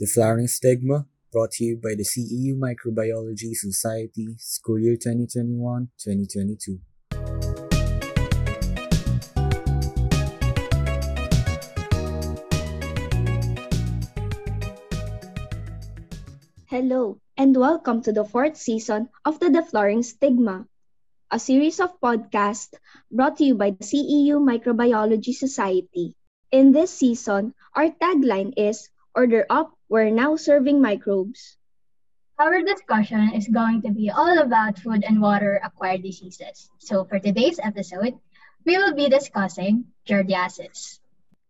Deflowering Stigma, brought to you by the CEU Microbiology Society, School Year 2021-2022. Hello, and welcome to the fourth season of the Deflowering Stigma, a series of podcasts brought to you by the CEU Microbiology Society. In this season, our tagline is Order Up, We're Now Serving Microbes. Our discussion is going to be all about food and water acquired diseases. So, for today's episode, we will be discussing giardiasis.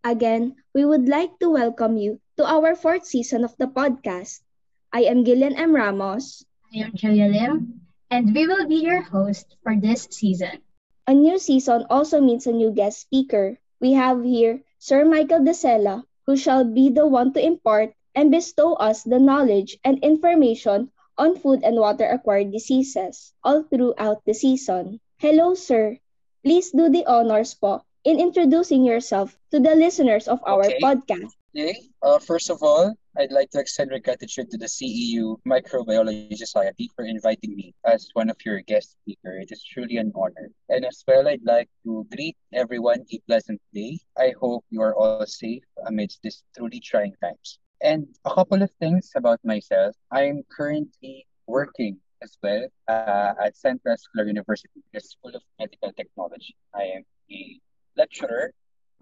Again, we would like to welcome you to our fourth season of the podcast. I am Gillian M. Ramos. I am Jhulia Lim, and we will be your host for this season. A new season also means a new guest speaker. We have here Sir Michael Dacela, who shall be the one to impart and bestow us the knowledge and information on food and water acquired diseases all throughout the season. Hello, sir. Please do the honors po in introducing yourself to the listeners of our Okay. podcast. Okay. Uh, first of all, I'd like to extend my gratitude to the CEU Microbiology Society for inviting me as one of your guest speakers. It is truly an honor. And as well, I'd like to greet everyone a pleasant day. I hope you are all safe amidst these truly trying times. And a couple of things about myself. I'm currently working as well uh, at Centro Escolar University, the School of Medical Technology. I am a lecturer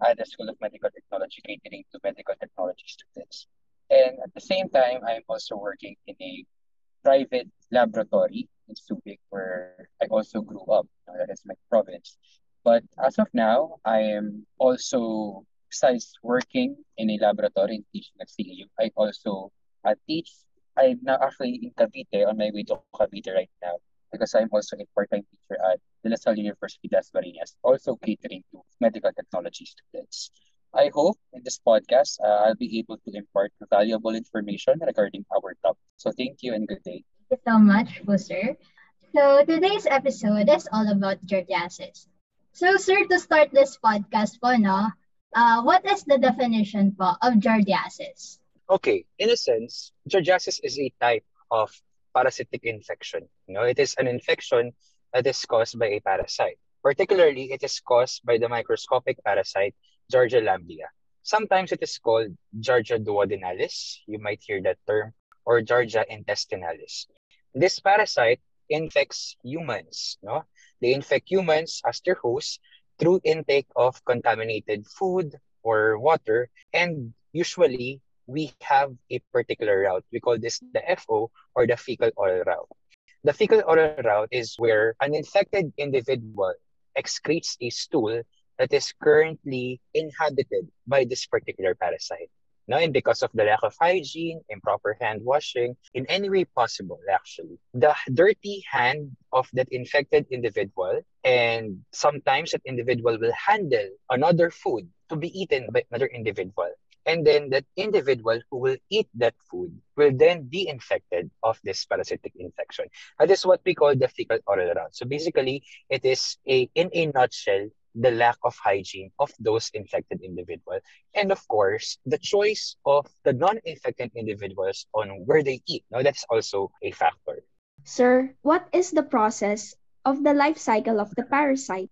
at the School of Medical Technology catering to medical technology students. And at the same time, I'm also working in a private laboratory in Subic where I also grew up. That is my province. But as of now, I am also, besides working in a laboratory and teaching at CEU, I also I teach. I'm now actually in Cavite on my way to Cavite right now because I'm also a part-time teacher at De La Salle University Dasmariñas, also catering to medical technology students. I hope in this podcast, uh, I'll be able to impart valuable information regarding our topic. So thank you and good day. Thank you so much, sir. So, today's episode is all about giardiasis. So, sir, to start this podcast po, no, uh, what is the definition po of giardiasis? Okay, in a sense, giardiasis is a type of parasitic infection. You know, it is an infection that is caused by a parasite. Particularly, it is caused by the microscopic parasite Giardia lamblia. Sometimes it is called Giardia duodenalis. You might hear that term, or Giardia intestinalis. This parasite infects humans. No, they infect humans as their hosts through intake of contaminated food or water, and usually we have a particular route. We call this the FO or the fecal oral route. The fecal oral route is where an infected individual excretes a stool that is currently inhabited by this particular parasite. No, and because of the lack of hygiene, improper hand washing, in any way possible, actually, the dirty hand of that infected individual, and sometimes that individual will handle another food to be eaten by another individual. And then that individual who will eat that food will then be infected of this parasitic infection. That is what we call the fecal oral route. So basically, it is a in a nutshell the lack of hygiene of those infected individuals. And of course, the choice of the non-infected individuals on where they eat. Now that's also a factor. Sir, what is the process of the life cycle of the parasite?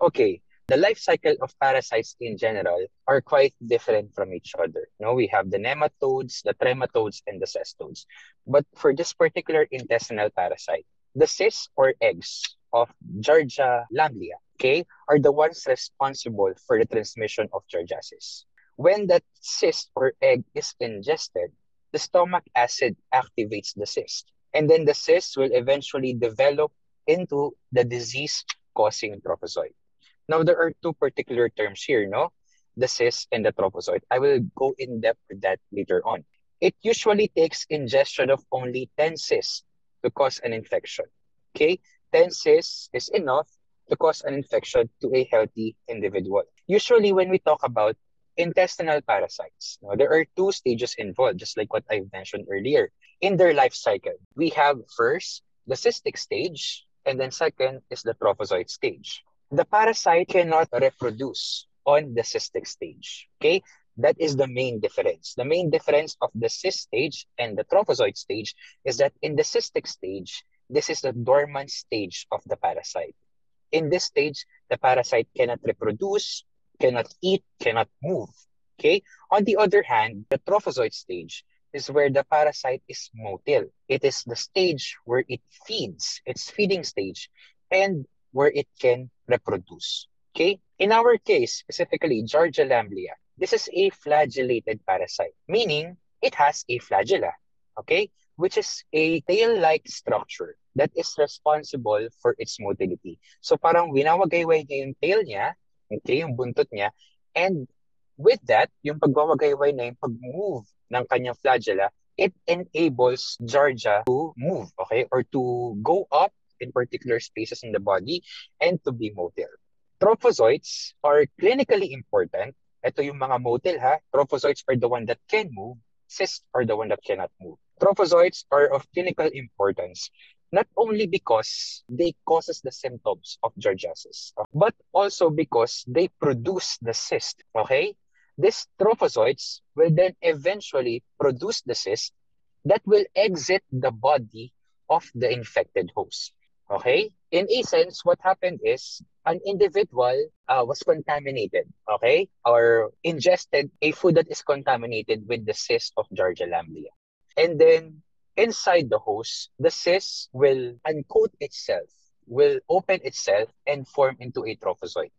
Okay, the life cycle of parasites in general are quite different from each other. You know, we have the nematodes, the trematodes, and the cestodes. But for this particular intestinal parasite, the cysts or eggs of Giardia lamblia, are the ones responsible for the transmission of giardiasis. When that cyst or egg is ingested, the stomach acid activates the cyst. And then the cyst will eventually develop into the disease-causing trophozoite. Now, there are two particular terms here, no? The cyst and the trophozoite. I will go in depth with that later on. It usually takes ingestion of only 10 cysts to cause an infection. Okay? 10 cysts is enough to cause an infection to a healthy individual. Usually, when we talk about intestinal parasites, there are two stages involved, just like what I mentioned earlier. In their life cycle, we have first the cystic stage, and then second is the trophozoite stage. The parasite cannot reproduce on the cystic stage. Okay? That is the main difference. The main difference of the cyst stage and the trophozoite stage is that in the cystic stage, this is the dormant stage of the parasite. In this stage, the parasite cannot reproduce, cannot eat, cannot move. Okay? On the other hand, the trophozoite stage is where the parasite is motile. It is the stage where it feeds, its feeding stage, and where it can reproduce. Okay? In our case, specifically Giardia lamblia, this is a flagellated parasite, meaning it has a flagella, okay? Which is a tail-like structure that is responsible for its motility. So parang winawagayway niya yung tail niya, okay, yung buntot niya, and with that, yung pagwawagayway na yung pag-move ng kanyang flagella, it enables Georgia to move, okay, or to go up in particular spaces in the body and to be motile. Trophozoites are clinically important. Ito yung mga motile ha. Trophozoites are the one that can move. Cysts are the one that cannot move. Trophozoites are of clinical importance not only because they causes the symptoms of Georgiasis, but also because they produce the cyst, okay? These trophozoites will then eventually produce the cyst that will exit the body of the infected host. Okay? In essence, what happened is an individual uh, was contaminated, okay? Or ingested a food that is contaminated with the cyst of Georgia lamblia. And then inside the host, the cyst will uncoat itself, will open itself and form into a trophozoite.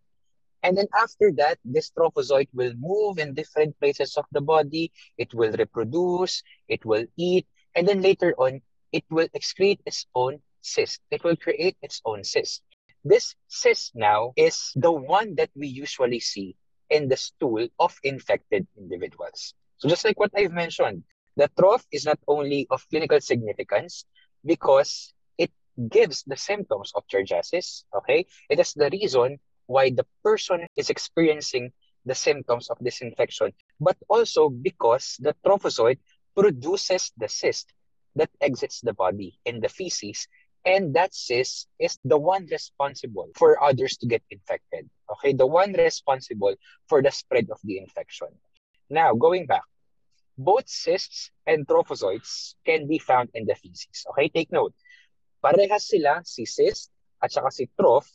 And then after that, this trophozoite will move in different places of the body. It will reproduce, it will eat, and then later on, it will excrete its own cyst. It will create its own cyst. This cyst now is the one that we usually see in the stool of infected individuals. So just like what I've mentioned, the troph is not only of clinical significance because it gives the symptoms of Giardiasis, okay? It is the reason why the person is experiencing the symptoms of this infection, but also because the trophozoite produces the cyst that exits the body in the feces and that cyst is the one responsible for others to get infected. Okay, the one responsible for the spread of the infection. Now, going back, both cysts and trophozoites can be found in the feces. Okay, take note. Parehas sila, si cyst at saka si troph,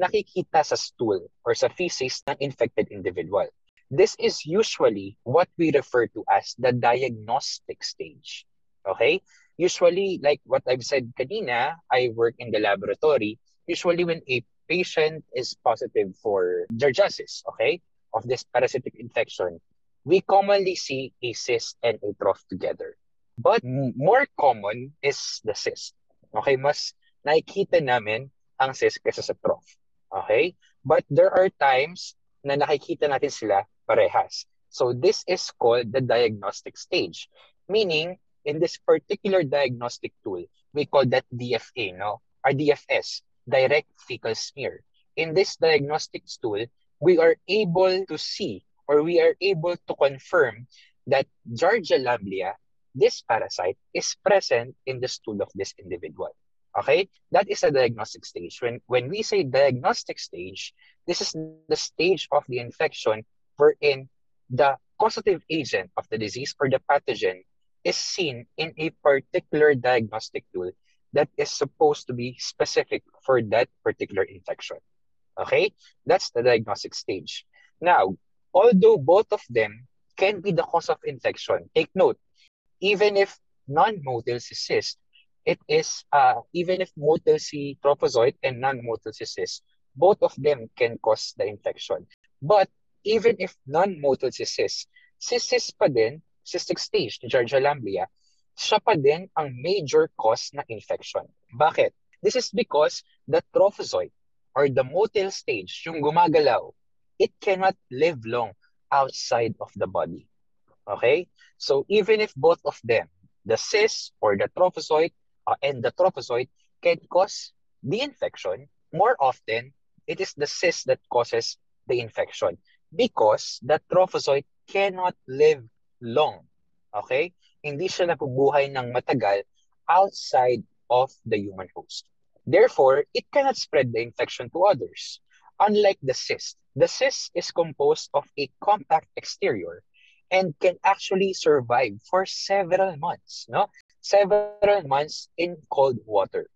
nakikita sa stool or sa feces ng infected individual. This is usually what we refer to as the diagnostic stage. Okay? Usually, like what I've said kanina, I work in the laboratory. Usually when a patient is positive for Georgiasis, okay, of this parasitic infection, we commonly see a cyst and a trough together. But more common is the cyst. Okay, mas nakikita namin ang cyst kaysa sa trough. Okay? But there are times na nakikita natin sila parehas. So this is called the diagnostic stage. Meaning, in this particular diagnostic tool, we call that DFA, no? Or DFS, direct fecal smear. In this diagnostic tool, we are able to see or we are able to confirm that Giardia lamblia, this parasite, is present in the stool of this individual. Okay? That is a diagnostic stage. When, when we say diagnostic stage, this is the stage of the infection wherein the causative agent of the disease or the pathogen is seen in a particular diagnostic tool that is supposed to be specific for that particular infection. Okay? That's the diagnostic stage. Now, although both of them can be the cause of infection, take note, even if non-motile cyst, it is, uh, even if motile C trophozoite and non-motile cyst, both of them can cause the infection. But even if non-motile cyst, cyst pa din cystic stage Georgia lamblia, siya pa din ang major cause na infection. Bakit? This is because the trophozoite or the motile stage, yung gumagalaw, it cannot live long outside of the body. Okay? So even if both of them, the cyst or the trophozoite uh, and the trophozoite can cause the infection, more often, it is the cyst that causes the infection because the trophozoite cannot live long. Okay? Hindi siya napubuhay ng matagal outside of the human host. Therefore, it cannot spread the infection to others. Unlike the cyst, the cyst is composed of a compact exterior and can actually survive for several months, no? Several months in cold water.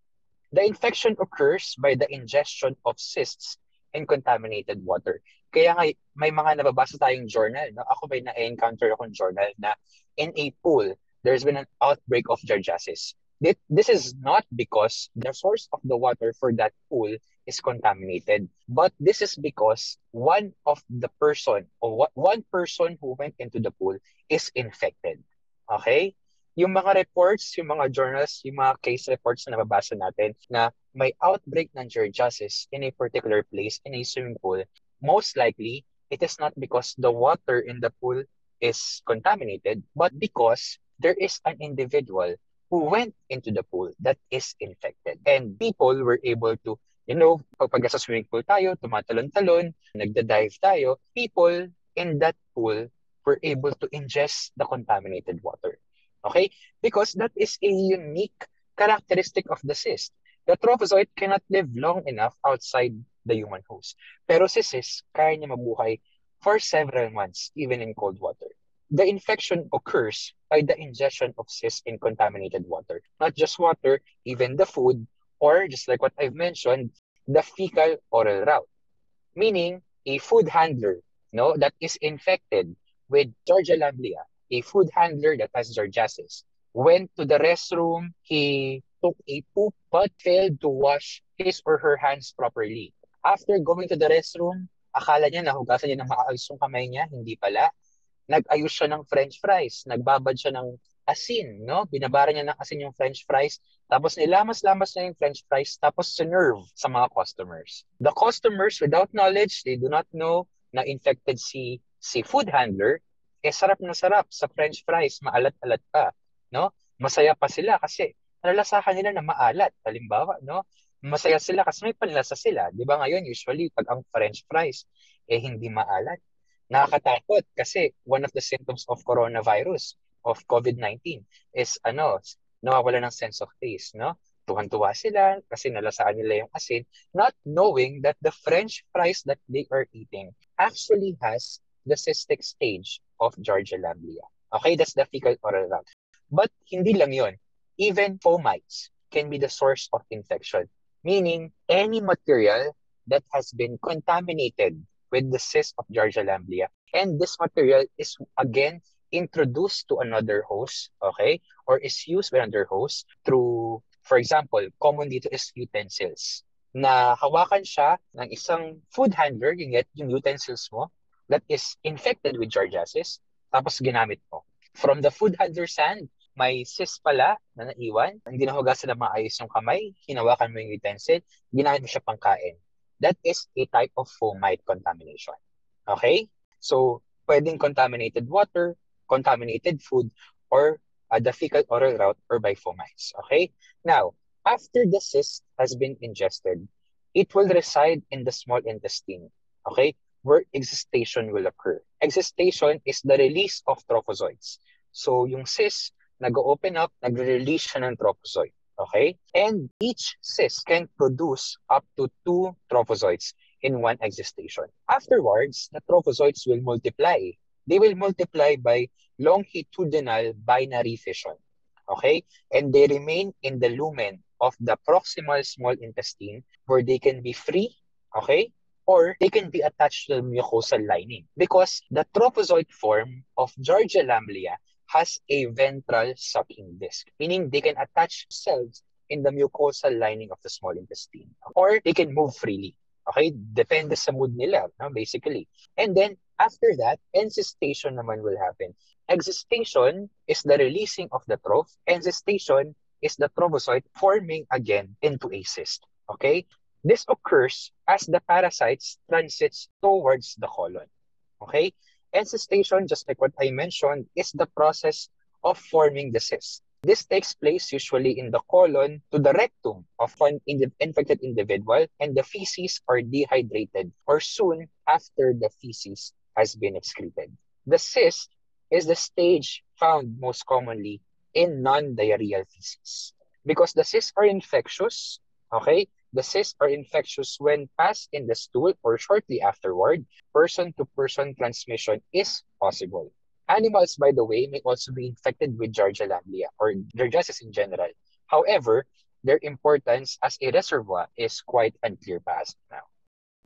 The infection occurs by the ingestion of cysts in contaminated water. Kaya nga, may mga nababasa tayong journal. No? Ako may na-encounter akong journal na in a pool, there's been an outbreak of Giardiasis. This is not because the source of the water for that pool is contaminated, but this is because one of the person or one person who went into the pool is infected. Okay? yung mga reports, yung mga journals, yung mga case reports na nababasa natin na may outbreak ng Giardiasis in a particular place, in a swimming pool, most likely, it is not because the water in the pool is contaminated, but because there is an individual who went into the pool that is infected. And people were able to, you know, pag sa swimming pool tayo, tumatalon-talon, nagda-dive tayo, people in that pool were able to ingest the contaminated water. Okay? Because that is a unique characteristic of the cyst. The trophozoite cannot live long enough outside the human host. Pero si cyst, kaya niya mabuhay for several months, even in cold water. The infection occurs by the ingestion of cysts in contaminated water. Not just water, even the food, or just like what I've mentioned, the fecal oral route. Meaning, a food handler no, that is infected with Georgia lamblia a food handler that has Giardiasis, went to the restroom, he took a poop but failed to wash his or her hands properly. After going to the restroom, akala niya nahugasan niya ng maayos yung kamay niya, hindi pala. Nag-ayos siya ng french fries, nagbabad siya ng asin, no? Binabara niya ng asin yung french fries, tapos nilamas-lamas niya yung french fries, tapos sinerve sa mga customers. The customers, without knowledge, they do not know na infected si, si food handler, eh sarap na sarap sa french fries, maalat-alat pa, no? Masaya pa sila kasi nalalasahan nila na maalat. Halimbawa, no? Masaya sila kasi may panlasa sila. Di ba ngayon, usually, pag ang french fries, eh hindi maalat. Nakakatakot kasi one of the symptoms of coronavirus, of COVID-19, is ano, nawawala ng sense of taste, no? Tuhan-tuwa sila kasi nalasaan nila yung asin, not knowing that the french fries that they are eating actually has the cystic stage of Georgia lamblia. Okay, that's the fecal oral route. But hindi lang yon. Even fomites can be the source of infection, meaning any material that has been contaminated with the cyst of Georgia lamblia. And this material is again introduced to another host, okay, or is used by another host through, for example, common dito is utensils. Na hawakan siya ng isang food handler, yung, yung utensils mo, that is infected with Giardiasis, tapos ginamit mo. From the food handler's hand, may cyst pala na naiwan, hindi nahugasan na maayos yung kamay, hinawakan mo yung utensil, ginamit mo siya pangkain. That is a type of fomite contamination. Okay? So, pwedeng contaminated water, contaminated food, or uh, the fecal oral route or by fomites. Okay? Now, after the cyst has been ingested, it will reside in the small intestine. Okay? where excitation will occur. Excitation is the release of trophozoites. So yung cyst, nag-open up, nagre-release siya ng trophozoite. Okay? And each cyst can produce up to two trophozoites in one excitation. Afterwards, the trophozoites will multiply. They will multiply by longitudinal binary fission. Okay? And they remain in the lumen of the proximal small intestine where they can be free, okay, or they can be attached to the mucosal lining because the trophozoite form of Georgia lamblia has a ventral sucking disc, meaning they can attach cells in the mucosal lining of the small intestine or they can move freely. Okay? Depende sa mood nila, no? basically. And then, after that, encystation naman will happen. Excystation is the releasing of the troph. Encystation is the trophozoite forming again into a cyst. Okay? This occurs as the parasites transits towards the colon. Okay? Encystation, just like what I mentioned, is the process of forming the cyst. This takes place usually in the colon to the rectum of an infected individual, and the feces are dehydrated or soon after the feces has been excreted. The cyst is the stage found most commonly in non-diarrheal feces. Because the cysts are infectious, okay, the cysts are infectious when passed in the stool or shortly afterward. Person-to-person transmission is possible. Animals, by the way, may also be infected with Giardia lamblia or Giardiasis in general. However, their importance as a reservoir is quite unclear pa as of now.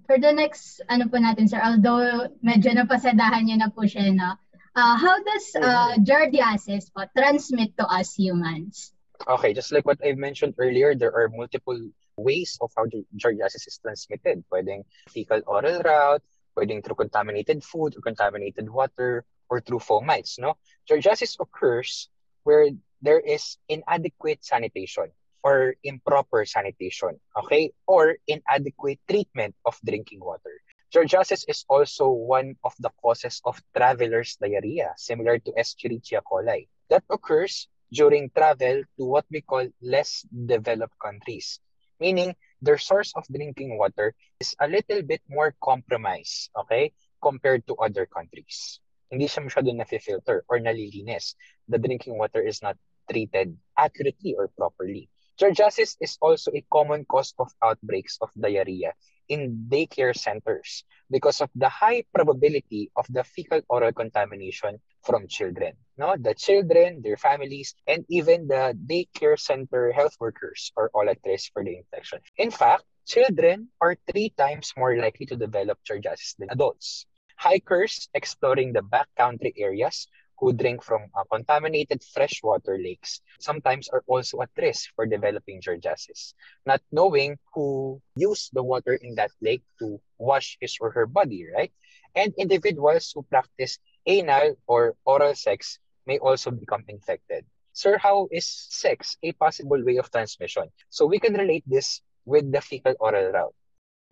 For the next, ano po natin, sir, although medyo napasadahan niyo na po siya, no? Uh, how does uh, Giardiasis po transmit to us humans? Okay, just like what I mentioned earlier, there are multiple ways of how Giardiasis is transmitted. Pwedeng fecal-oral route, pwedeng through contaminated food or contaminated water, or through fomites. No? Giardiasis occurs where there is inadequate sanitation or improper sanitation, okay, or inadequate treatment of drinking water. Giardiasis is also one of the causes of traveler's diarrhea, similar to Escherichia coli. That occurs during travel to what we call less developed countries, meaning their source of drinking water is a little bit more compromised, okay, compared to other countries. Hindi siya masyado na-filter or nalilinis. The drinking water is not treated accurately or properly. Giardiasis is also a common cause of outbreaks of diarrhea in daycare centers because of the high probability of the fecal oral contamination from children. No, the children, their families, and even the daycare center health workers are all at risk for the infection. In fact, children are three times more likely to develop giardiasis than adults. Hikers exploring the backcountry areas who drink from uh, contaminated freshwater lakes sometimes are also at risk for developing giardiasis, not knowing who used the water in that lake to wash his or her body, right? And individuals who practice anal or oral sex may also become infected. Sir, how is sex a possible way of transmission? So we can relate this with the fecal oral route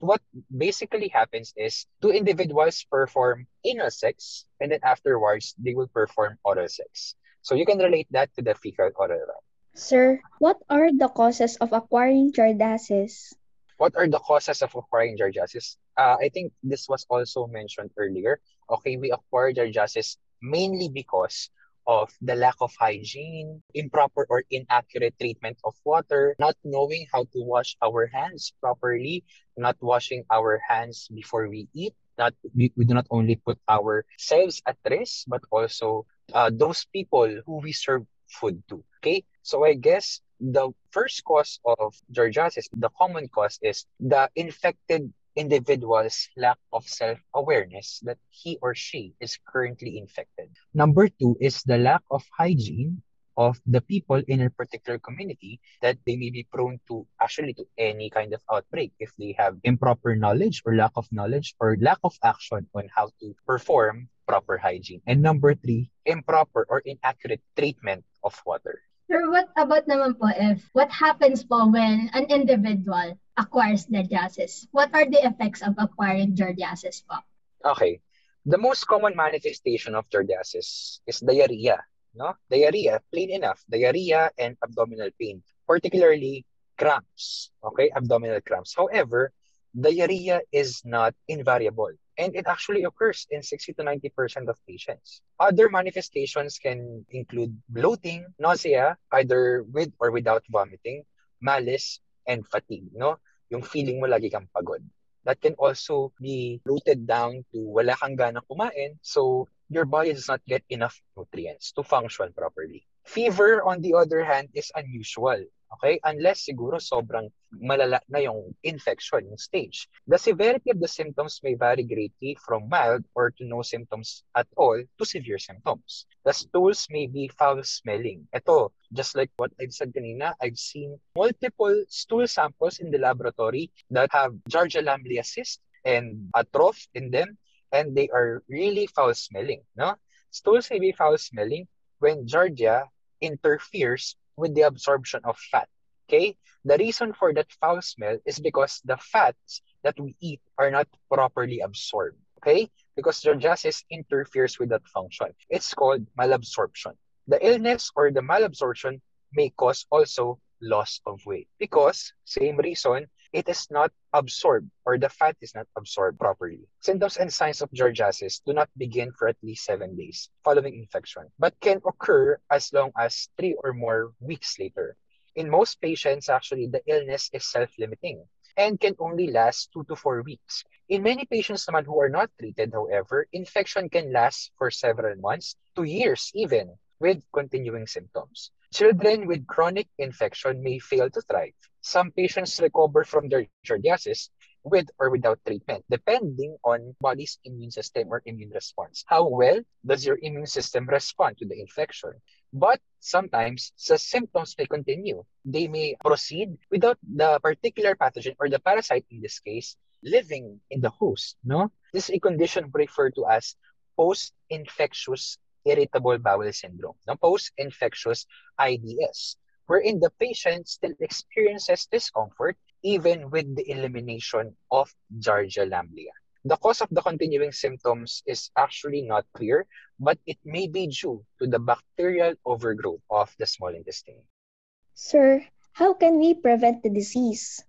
what basically happens is two individuals perform anal sex and then afterwards they will perform oral sex. So you can relate that to the fecal oral route. Sir, what are the causes of acquiring giardiasis? What are the causes of acquiring giardiasis? Uh, I think this was also mentioned earlier. Okay, we acquire giardiasis mainly because of the lack of hygiene, improper or inaccurate treatment of water, not knowing how to wash our hands properly, not washing our hands before we eat. Not we, we do not only put ourselves at risk, but also uh, those people who we serve food to. Okay, so I guess the first cause of giardiasis, the common cause is the infected individual's lack of self-awareness that he or she is currently infected. Number two is the lack of hygiene of the people in a particular community that they may be prone to actually to any kind of outbreak if they have improper knowledge or lack of knowledge or lack of action on how to perform proper hygiene. And number three, improper or inaccurate treatment of water. Sir, what about naman po if what happens po when an individual acquires giardiasis? What are the effects of acquiring giardiasis po? Okay. The most common manifestation of giardiasis is diarrhea. No? Diarrhea, plain enough. Diarrhea and abdominal pain, particularly cramps. Okay, abdominal cramps. However, diarrhea is not invariable and it actually occurs in 60 to 90% of patients. Other manifestations can include bloating, nausea, either with or without vomiting, malaise, and fatigue, no? Yung feeling mo lagi kang pagod. That can also be rooted down to wala kang gana kumain, so your body does not get enough nutrients to function properly. Fever, on the other hand, is unusual. Okay? Unless siguro sobrang malala na yung infection, yung stage. The severity of the symptoms may vary greatly from mild or to no symptoms at all to severe symptoms. The stools may be foul-smelling. Ito, just like what I've said kanina, I've seen multiple stool samples in the laboratory that have Giardia lamblia cyst and a in them, and they are really foul-smelling. No? Stools may be foul-smelling when Giardia interferes with the absorption of fat. Okay? The reason for that foul smell is because the fats that we eat are not properly absorbed. Okay? Because giardiasis interferes with that function. It's called malabsorption. The illness or the malabsorption may cause also loss of weight because same reason it is not absorbed or the fat is not absorbed properly. Symptoms and signs of giardiasis do not begin for at least seven days following infection, but can occur as long as three or more weeks later. In most patients, actually, the illness is self-limiting. and can only last two to four weeks. In many patients naman who are not treated, however, infection can last for several months to years even with continuing symptoms. Children with chronic infection may fail to thrive. Some patients recover from their giardiasis with or without treatment, depending on body's immune system or immune response. How well does your immune system respond to the infection? But sometimes the symptoms may continue. They may proceed without the particular pathogen or the parasite in this case living in the host. No, this is a condition referred to as post-infectious irritable bowel syndrome, the post-infectious IBS, wherein the patient still experiences discomfort even with the elimination of Giardia lamblia. The cause of the continuing symptoms is actually not clear, but it may be due to the bacterial overgrowth of the small intestine. Sir, how can we prevent the disease?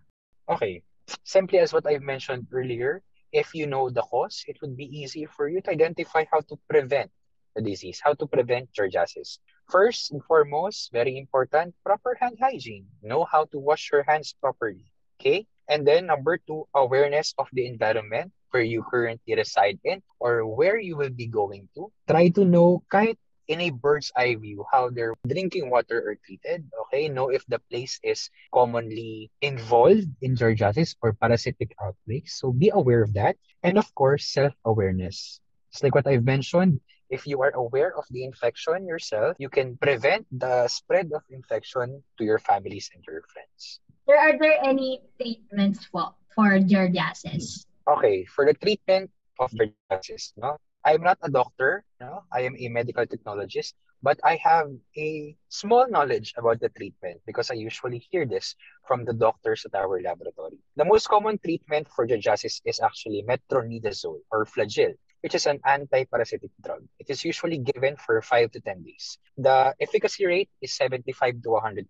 Okay, simply as what I mentioned earlier, if you know the cause, it would be easy for you to identify how to prevent the disease, how to prevent giardiasis. First and foremost, very important, proper hand hygiene. Know how to wash your hands properly. Okay? And then number two, awareness of the environment where you currently reside in or where you will be going to. Try to know kahit in a bird's eye view how their drinking water are treated. Okay, know if the place is commonly involved in giardiasis or parasitic outbreaks. So be aware of that. And of course, self-awareness. It's like what I've mentioned. If you are aware of the infection yourself, you can prevent the spread of infection to your families and your friends. There are there any treatments for, for giardiasis? Okay, for the treatment of giardiasis, no, I'm not a doctor, no, I am a medical technologist, but I have a small knowledge about the treatment because I usually hear this from the doctors at our laboratory. The most common treatment for giardiasis is actually metronidazole or flagyl which is an anti-parasitic drug. It is usually given for 5 to 10 days. The efficacy rate is 75 to 100%,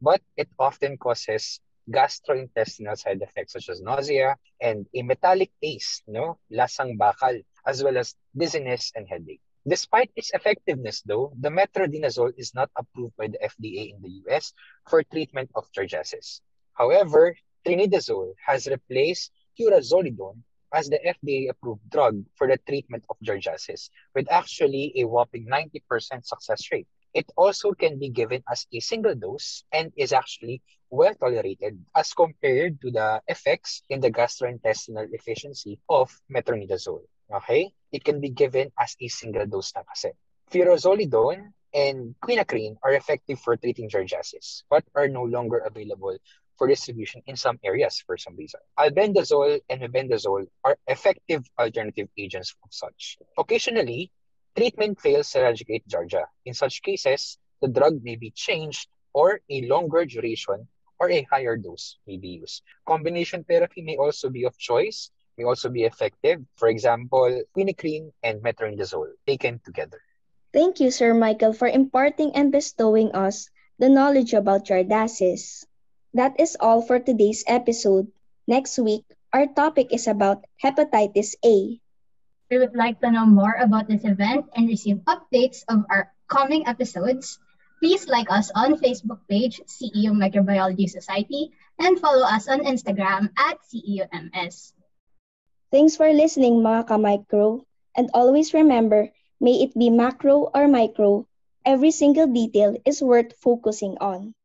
but it often causes gastrointestinal side effects such as nausea and a metallic taste, no? lasang bakal, as well as dizziness and headache. Despite its effectiveness, though, the metronidazole is not approved by the FDA in the US for treatment of giardiasis. However, tinidazole has replaced furazolidone as the FDA-approved drug for the treatment of giardiasis, with actually a whopping 90% success rate. It also can be given as a single dose and is actually well tolerated as compared to the effects in the gastrointestinal efficiency of metronidazole. Okay? It can be given as a single dose na kasi. Furazolidone and quinacrine are effective for treating giardiasis but are no longer available for distribution in some areas for some reason. Albendazole and mebendazole are effective alternative agents of such. Occasionally, treatment fails to eradicate Giardia. In such cases, the drug may be changed or a longer duration or a higher dose may be used. Combination therapy may also be of choice, may also be effective. For example, quinacrine and metronidazole taken together. Thank you, Sir Michael, for imparting and bestowing us the knowledge about giardiasis. That is all for today's episode. Next week, our topic is about hepatitis A. If you would like to know more about this event and receive updates of our coming episodes, please like us on Facebook page CEU Microbiology Society and follow us on Instagram at CEUMS. Thanks for listening mga ka-micro. And always remember, may it be macro or micro, every single detail is worth focusing on.